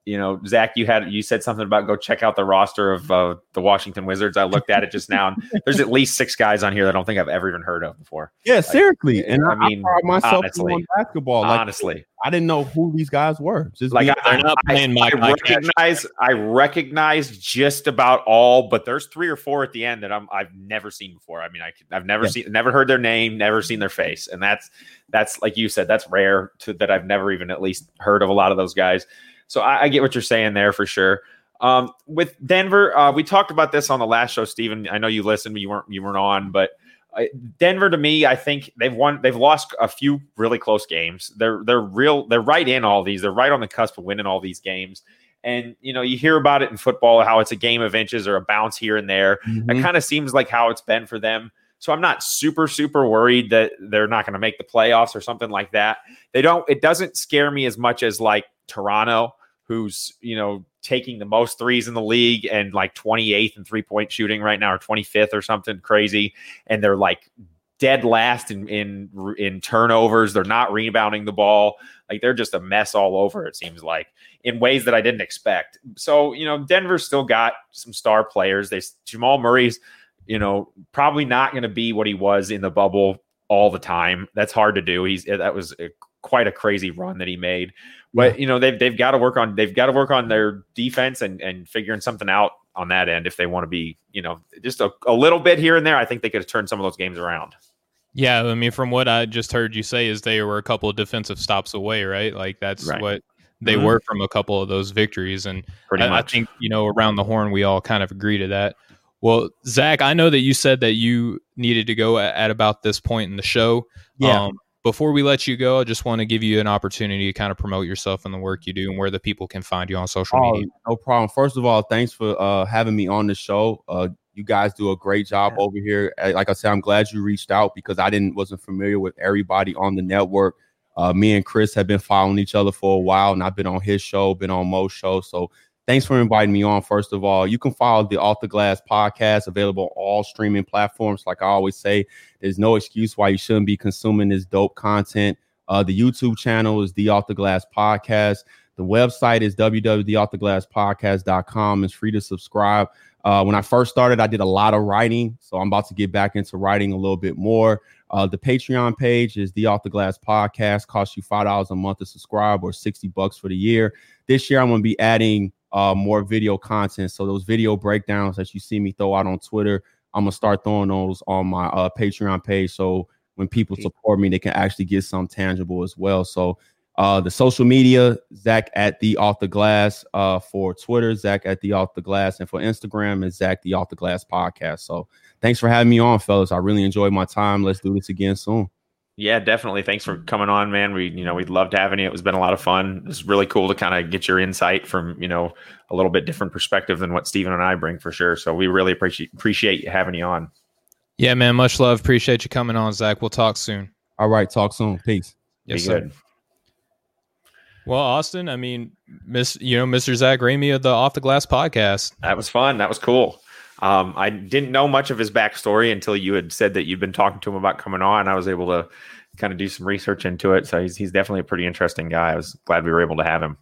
you know, Zach, you had you said something about go check out the roster of uh, the Washington Wizards. I looked at it just now, and there's at least six guys on here that I don't think I've ever even heard of before. Yeah, like, seriously. And I, I mean, I myself honestly, on basketball. Like, honestly, I didn't know who these guys were. Just like I, they're not playing my. I recognize, I recognize just about all, but there's three or four at the end that I'm I've never seen before. I mean, I I've never yeah. seen, never heard their name, never seen their face, and that's that's like you said, that's rare to that I've never even at least heard of a lot of those guys. So I, I get what you're saying there for sure. Um, with Denver, uh, we talked about this on the last show, Stephen. I know you listened, but you weren't you weren't on. But uh, Denver, to me, I think they've won. They've lost a few really close games. They're they're real. They're right in all these. They're right on the cusp of winning all these games. And you know, you hear about it in football, how it's a game of inches or a bounce here and there. Mm-hmm. That kind of seems like how it's been for them. So I'm not super super worried that they're not going to make the playoffs or something like that. They don't. It doesn't scare me as much as like Toronto who's you know taking the most threes in the league and like 28th in three point shooting right now or 25th or something crazy and they're like dead last in in in turnovers. They're not rebounding the ball. Like they're just a mess all over it seems like in ways that I didn't expect. So you know Denver's still got some star players. They Jamal Murray's you know probably not going to be what he was in the bubble all the time. That's hard to do. He's that was a, quite a crazy run that he made but you know they've they've got to work on they've got to work on their defense and and figuring something out on that end if they want to be you know just a, a little bit here and there. I think they could have turned some of those games around. Yeah, I mean, from what I just heard you say, is they were a couple of defensive stops away, right? Like that's right. what they mm-hmm. were from a couple of those victories, and I, I, think you know around the horn we all kind of agree to that. Well, Zach, I know that you said that you needed to go at, at about this point in the show. Yeah. Um, before we let you go, I just want to give you an opportunity to kind of promote yourself and the work you do and where the people can find you on social oh, media. No problem. First of all, thanks for uh, having me on the show. Uh, you guys do a great job yeah. over here. Like I said, I'm glad you reached out because I didn't wasn't familiar with everybody on the network. Uh, me and Chris have been following each other for a while, and I've been on his show, been on Mo's show. So thanks for inviting me on. First of all, you can follow the Off the Glass podcast, available on all streaming platforms. Like I always say, there's no excuse why you shouldn't be consuming this dope content. Uh, the YouTube channel is the Off the Glass podcast. The website is www.offtheglasspodcast.com. It's free to subscribe. Uh, when I first started, I did a lot of writing, so I'm about to get back into writing a little bit more. Uh, the Patreon page is the Off the Glass podcast. Costs you five dollars a month to subscribe, or sixty bucks for the year. This year, I'm going to be adding uh, more video content. So those video breakdowns that you see me throw out on Twitter, I'm gonna start throwing those on my uh, Patreon page. So when people support me, they can actually get some tangible as well. So uh, the social media, Zach at the off the glass uh, for Twitter, Zach at the off the glass, and for Instagram is Zach the off the glass podcast. So thanks for having me on, fellas. I really enjoyed my time. Let's do this again soon. Yeah, definitely. Thanks for hmm. coming on, man. We, you know, we'd loved having you. It was been a lot of fun. It's really cool to kind of get your insight from, you know, a little bit different perspective than what Stephen and I bring for sure. So we really appreciate appreciate having you on. Yeah, man. Much love. Appreciate you coming on, Zach. We'll talk soon. All right. Talk soon. Peace. Yes, Be sir. Good. Well, Austin, I mean, Miss, you know, Mr. Zach Ramey of the Off the Glass podcast. That was fun. That was cool. Um, I didn't know much of his backstory until you had said that you'd been talking to him about coming on. I was able to kind of do some research into it. So he's he's definitely a pretty interesting guy. I was glad we were able to have him.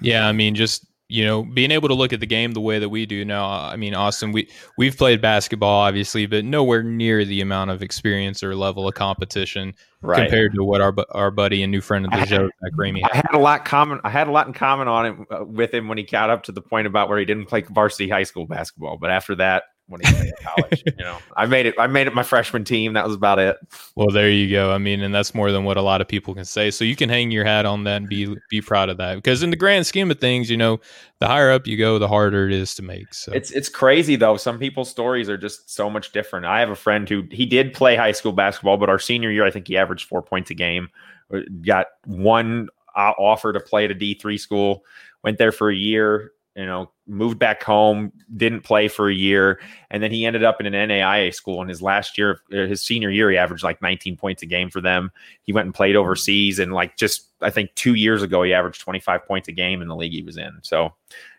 Yeah, I mean, just you know, being able to look at the game the way that we do now. I mean, Austin, we we've played basketball obviously, but nowhere near the amount of experience or level of competition right. compared to what our our buddy and new friend of the show, Zach Ramey. I had a lot common. I had a lot in common on it uh, with him when he got up to the point about where he didn't play varsity high school basketball, but after that, when he was in college. you know, I made it. I made it my freshman team. That was about it. Well, there you go. I mean, and that's more than what a lot of people can say. So you can hang your hat on that and be be proud of that because in the grand scheme of things, you know, the higher up you go, the harder it is to make. So it's it's crazy though. Some people's stories are just so much different. I have a friend who he did play high school basketball, but our senior year, I think he averaged four points a game. Uh, got one uh, offer to play at a D three school. Went there for a year you know, moved back home, didn't play for a year, and then he ended up in an NAIA school. In his last year, uh, his senior year, he averaged like 19 points a game for them. He went and played overseas, and like just I think two years ago, he averaged 25 points a game in the league he was in. So,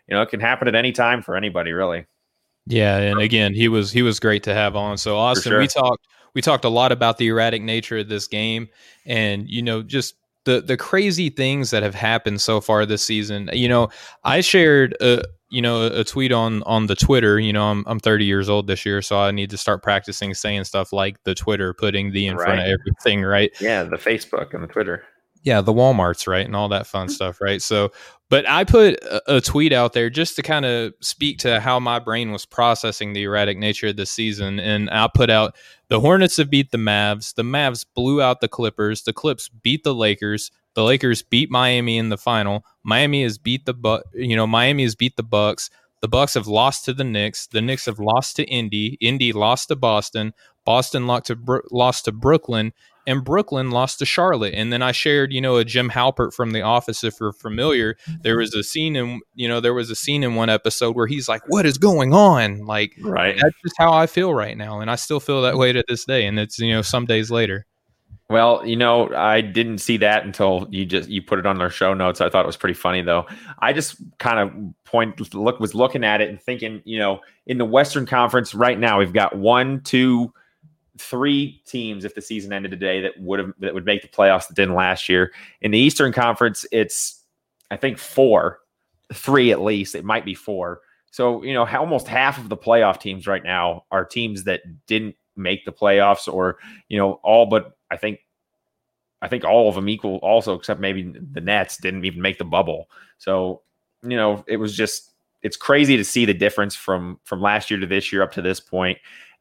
you know, it can happen at any time for anybody, really. Yeah, and again, he was he was great to have on. So, Austin, sure. we talked we talked a lot about the erratic nature of this game, and you know, just the the crazy things that have happened so far this season. You know, I shared a you know a tweet on on the Twitter. You know, I'm I'm 30 years old this year, so I need to start practicing saying stuff like the Twitter, putting the in right. front of everything, right? Yeah, the Facebook and the Twitter. Yeah, the WalMarts, right, and all that fun mm-hmm. stuff, right? So, but I put a, a tweet out there just to kind of speak to how my brain was processing the erratic nature of the season, and I put out the Hornets have beat the Mavs. The Mavs blew out the Clippers. The Clips beat the Lakers. The Lakers beat Miami in the final. Miami has beat the but you know Miami has beat the Bucks. The Bucks have lost to the Knicks. The Knicks have lost to Indy. Indy lost to Boston. Boston lost to Bro- lost to Brooklyn, and Brooklyn lost to Charlotte. And then I shared, you know, a Jim Halpert from The Office. If you're familiar, there mm-hmm. was a scene in, you know, there was a scene in one episode where he's like, "What is going on?" Like, right. That's just how I feel right now, and I still feel that way to this day. And it's you know, some days later. Well, you know, I didn't see that until you just you put it on our show notes. I thought it was pretty funny though. I just kind of point look was looking at it and thinking, you know, in the Western Conference right now, we've got one, two, three teams if the season ended today that would have that would make the playoffs that didn't last year. In the Eastern Conference, it's I think four, three at least. It might be four. So you know, almost half of the playoff teams right now are teams that didn't make the playoffs, or you know, all but I think I think all of them equal also, except maybe the Nets didn't even make the bubble. So you know, it was just it's crazy to see the difference from from last year to this year up to this point.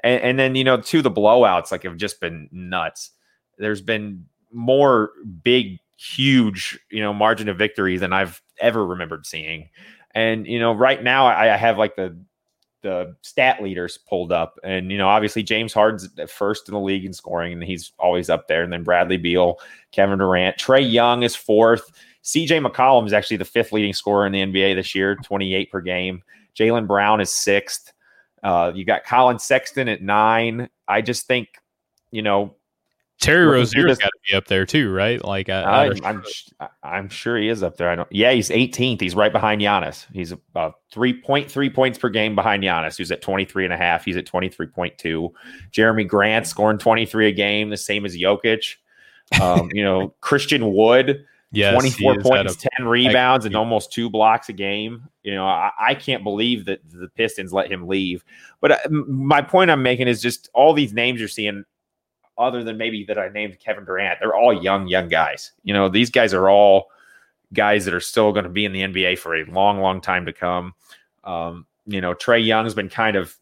And, and then, you know, to the blowouts, like have just been nuts. There's been more big, huge, you know, margin of victory than I've ever remembered seeing. And, you know, right now I, I have like the the stat leaders pulled up. And, you know, obviously James Harden's first in the league in scoring, and he's always up there. And then Bradley Beal, Kevin Durant, Trae Young is fourth. CJ McCollum is actually the fifth leading scorer in the NBA this year, 28 per game. Jaylen Brown is sixth. Uh, you got Collin Sexton at nine. I just think, you know, Terry Rozier's got to be up there too, right? Like, I, I'm, I'm sure he is up there. I don't. Yeah, he's 18th. He's right behind Giannis. He's about 3.3 points per game behind Giannis, who's at 23 and a half. He's at 23.2. Jerami Grant scoring 23 a game, the same as Jokic. Um, you know, Christian Wood Yes, 24 points, 10 rebounds, and almost two blocks a game. You know, I, I, can't believe that the Pistons let him leave. But uh, my point I'm making is just all these names you're seeing, other than maybe that I named Kevin Durant, they're all young, young guys. You know, these guys are all guys that are still going to be in the NBA for a long, long time to come. Um, you know, Trae Young's been kind of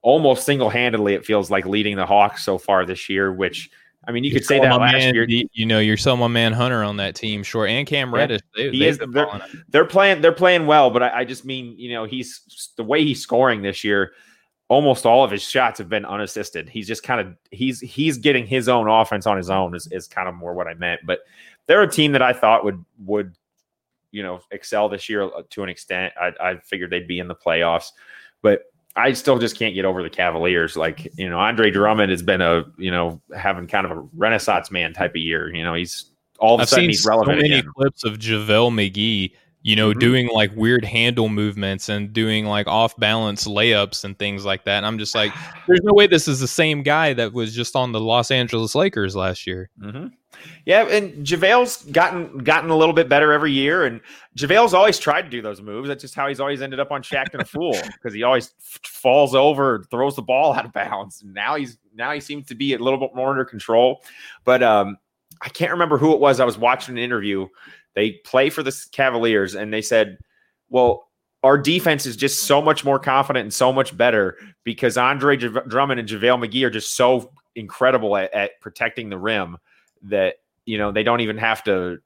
almost single handedly, it feels like, leading the Hawks so far this year, which – I mean, you you're could say that last man, year. You know, you're selling my man Hunter on that team, sure, and Cam Reddish. They, he is. They're, they're, playing. They're playing well, but I, I, just mean, you know, he's the way he's scoring this year. Almost all of his shots have been unassisted. He's just kind of he's he's getting his own offense on his own. Is, is kind of more what I meant. But they're a team that I thought would would you know excel this year uh, to an extent. I, I figured they'd be in the playoffs, but I still just can't get over the Cavaliers. Like, you know, Andre Drummond has been a, you know, having kind of a renaissance man type of year. You know, he's all of a I've sudden he's relevant. So many again. clips of JaVale McGee you know, mm-hmm. doing like weird handle movements and doing like off balance layups and things like that. And I'm just like, there's no way this is the same guy that was just on the Los Angeles Lakers last year. Mm-hmm. Yeah, and JaVale's gotten gotten a little bit better every year, and JaVale's always tried to do those moves. That's just how he's always ended up on Shaqtin' a Fool because he always f- falls over, throws the ball out of bounds. Now he's now he seems to be a little bit more under control. But um, I can't remember who it was. I was watching an interview they play for the Cavaliers, and they said, "Well, our defense is just so much more confident and so much better because Andre Drummond and JaVale McGee are just so incredible at, at protecting the rim that you know they don't even have to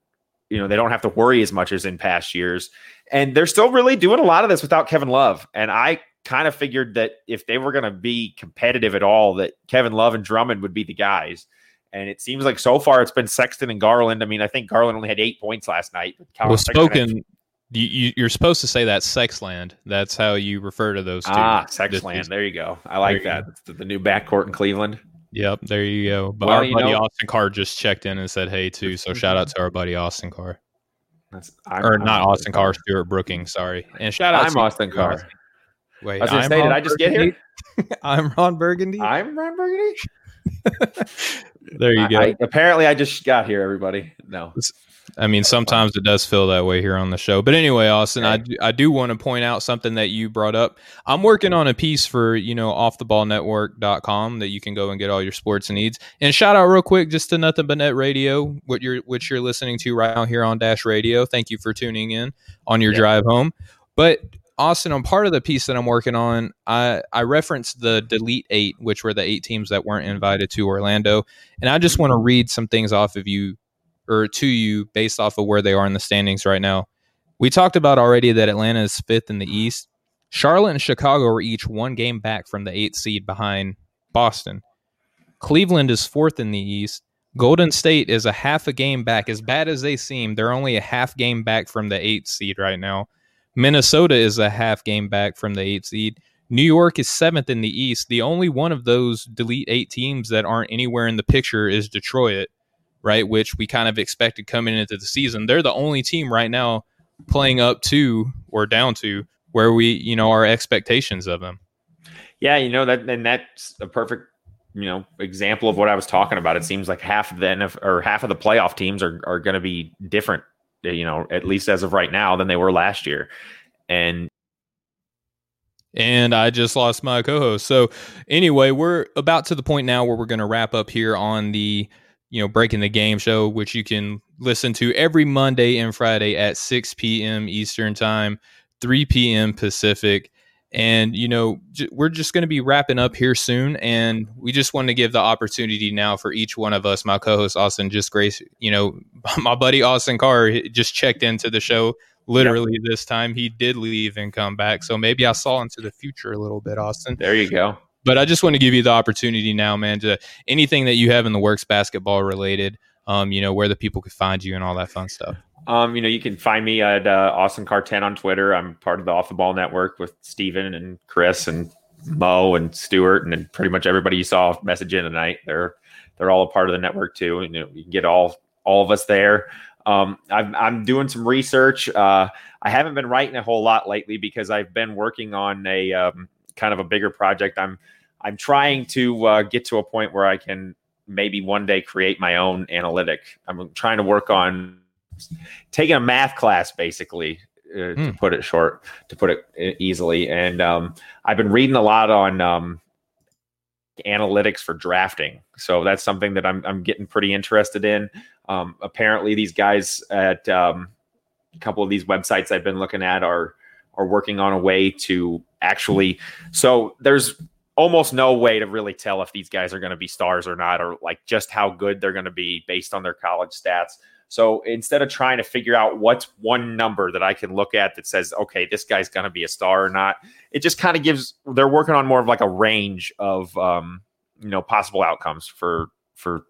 you know they don't have to worry as much as in past years and they're still really doing a lot of this without Kevin Love and I kind of figured that if they were going to be competitive at all that Kevin Love and Drummond would be the guys and it seems like so far it's been Sexton and Garland. I mean, I think Garland only had eight points last night. Well, spoken. You, you, are supposed to say that Sexland. That's how you refer to those two. Ah, Sexland. There you go. I like that. The, the, new backcourt in Cleveland. Yep, there you go. But well, our buddy know, Austin Carr just checked in and said hey too. So shout out to our buddy Austin Carr. That's, I'm, or not I'm Austin Carr, Stuart Brooking. Sorry, and shout out. I'm Austin Carr. Wait, I was going to say, did I just Burgundy? get here? I'm Ron Burgundy. I'm Ron Burgundy. there you go. I, apparently, I just got here. Everybody, no. I mean, sometimes it does feel that way here on the show. But anyway, Austin, I, do, I do want to point out something that you brought up. I'm working on a piece for, you know, offtheballnetwork.com that you can go and get all your sports needs. And shout out real quick just to Nothing But Net Radio, what you're which you're listening to right now here on Dash Radio. Thank you for tuning in on your yeah. drive home. But Austin, on part of the piece that I'm working on, I, I referenced the Delete Eight, which were the eight teams that weren't invited to Orlando. And I just mm-hmm. want to read some things off of you or to you based off of where they are in the standings right now. We talked about already that Atlanta is fifth in the East. Charlotte and Chicago are each one game back from the eighth seed behind Boston. Cleveland is fourth in the East. Golden State is a half a game back. As bad as they seem, they're only a half game back from the eighth seed right now. Minnesota is a half game back from the eighth seed. New York is seventh in the East. The only one of those delete eight teams that aren't anywhere in the picture is Detroit, right? Which we kind of expected coming into the season. They're the only team right now playing up to or down to where we, you know, our expectations of them. Yeah, you know that, and that's a perfect, you know, example of what I was talking about. It seems like half of the NFL, or half of the playoff teams are are going to be different you know, at least as of right now, than they were last year. And and I just lost my co-host. So anyway, we're about to the point now where we're going to wrap up here on the you know breaking the game show, which you can listen to every Monday and Friday at 6 p.m. Eastern time, 3 p.m. Pacific. And, you know, j- we're just going to be wrapping up here soon. And we just want to give the opportunity now for each one of us, my co host Austin, just grace, you know, my buddy Austin Carr just checked into the show literally yep. this time. He did leave and come back. So maybe I saw into the future a little bit, Austin. There you go. But I just want to give you the opportunity now, man, to anything that you have in the works basketball related, um, you know, where the people could find you and all that fun stuff. Um, you know, you can find me at uh, Austin Car 10 on Twitter. I'm part of the Off the Ball Network with Stephen and Chris and Mo and Stuart and then pretty much everybody you saw message in tonight. They're they're all a part of the network too. And, you know, you can get all all of us there. Um, I'm I'm doing some research. Uh, I haven't been writing a whole lot lately because I've been working on a um, kind of a bigger project. I'm I'm trying to uh, get to a point where I can maybe one day create my own analytic. I'm trying to work on taking a math class basically uh, mm. to hmm. put it short to put it easily and um, i've been reading a lot on um, analytics for drafting so that's something that i'm, I'm getting pretty interested in um, apparently these guys at um, a couple of these websites i've been looking at are are working on a way to actually so there's almost no way to really tell if these guys are going to be stars or not or like just how good they're going to be based on their college stats so instead of trying to figure out what's one number that I can look at that says, okay, this guy's going to be a star or not, it just kind of gives. They're working on more of like a range of um, you know possible outcomes for for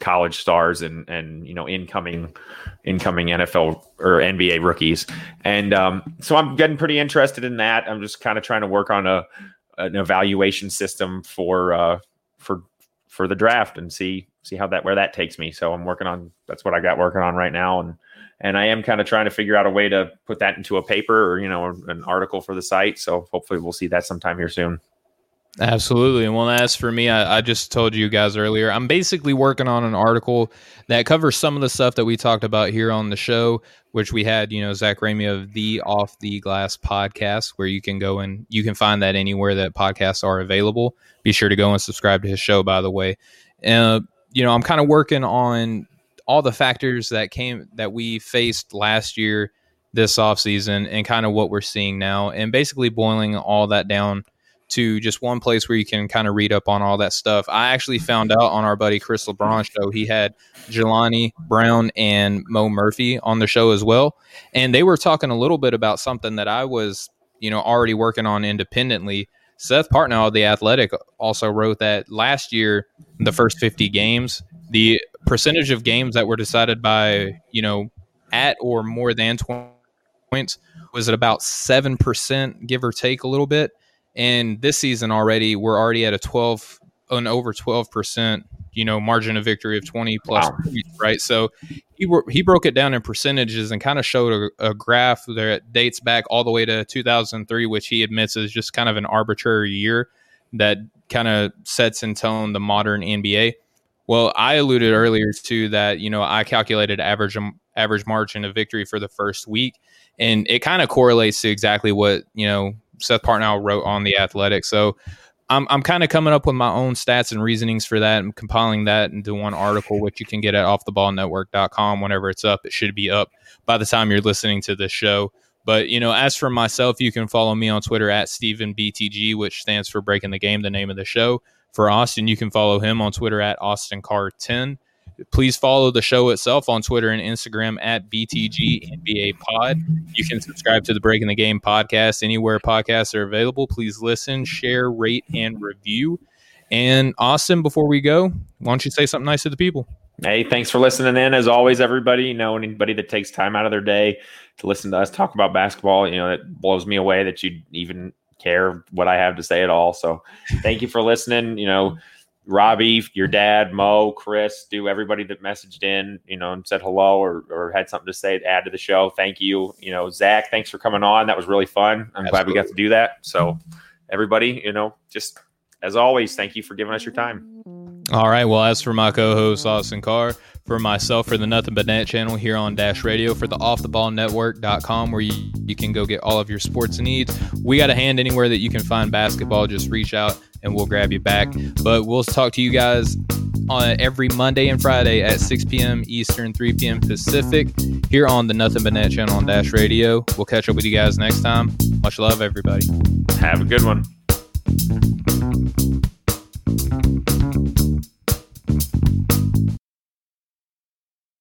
college stars and and you know incoming incoming NFL or NBA rookies. And um, so I'm getting pretty interested in that. I'm just kind of trying to work on a an evaluation system for uh, for for the draft and see see how that where that takes me. So I'm working on that's what I got working on right now, and and I am kind of trying to figure out a way to put that into a paper or you know an article for the site. So hopefully we'll see that sometime here soon. Absolutely. And well, as for me, I, I, just told you guys earlier, I'm basically working on an article that covers some of the stuff that we talked about here on the show, which we had, you know, Zach Ramey of the Off the Glass podcast, where you can go and you can find that anywhere that podcasts are available. Be sure to go and subscribe to his show, by the way. Uh, you know, I'm kind of working on all the factors that came that we faced last year, this off season, and kind of what we're seeing now, and basically boiling all that down to just one place where you can kind of read up on all that stuff. I actually found out on our buddy Chris LeBron show, he had Jelani Brown and Mo Murphy on the show as well. And they were talking a little bit about something that I was, you know, already working on independently. Seth Partnow of The Athletic also wrote that last year, the first 50 games, the percentage of games that were decided by, you know, at or more than 20 points was at about 7%, give or take a little bit and this season already, we're already at a 12, an over 12%, you know, margin of victory of 20 plus wow. right? So he, he broke it down in percentages and kind of showed a, a graph that dates back all the way to 2003, which he admits is just kind of an arbitrary year that kind of sets in tone the modern NBA. Well, I alluded earlier to that, you know, I calculated average um, average margin of victory for the first week and it kind of correlates to exactly what, you know, Seth Partnow wrote on the Athletic. So I'm I'm kind of coming up with my own stats and reasonings for that and compiling that into one article, which you can get at offtheballnetwork.com whenever it's up. It should be up by the time you're listening to this show. But you know, as for myself, you can follow me on Twitter at StephenBTG, which stands for Breaking the Game, the name of the show. For Austin, you can follow him on Twitter at AustinCar10. Please follow the show itself on Twitter and Instagram at BTG NBA Pod. You can subscribe to the Breaking the Game podcast anywhere podcasts are available. Please listen, share, rate, and review. And Austin, before we go, why don't you say something nice to the people? Hey, thanks for listening in. As always, everybody, you know, anybody that takes time out of their day to listen to us talk about basketball, you know, it blows me away that you even care what I have to say at all. So thank you for listening. You know, Robbie, your dad, Mo, Chris, do everybody that messaged in, you know, and said hello or, or had something to say to add to the show. Thank you. You know, Zach, thanks for coming on. That was really fun. I'm Absolutely. glad we got to do that. So, everybody, you know, just as always, thank you for giving us your time. All right. Well, as for my co-host Austin Carr, for myself for the Nothing But Net channel here on Dash Radio, for the Off the Ball OffTheBallNetwork.com, where you, you can go get all of your sports needs. We got a hand anywhere that you can find basketball. Just reach out and we'll grab you back. But we'll talk to you guys on every Monday and Friday at 6 p.m. Eastern, 3 p.m. Pacific here on the Nothing But Net channel on Dash Radio. We'll catch up with you guys next time. Much love, everybody. Have a good one.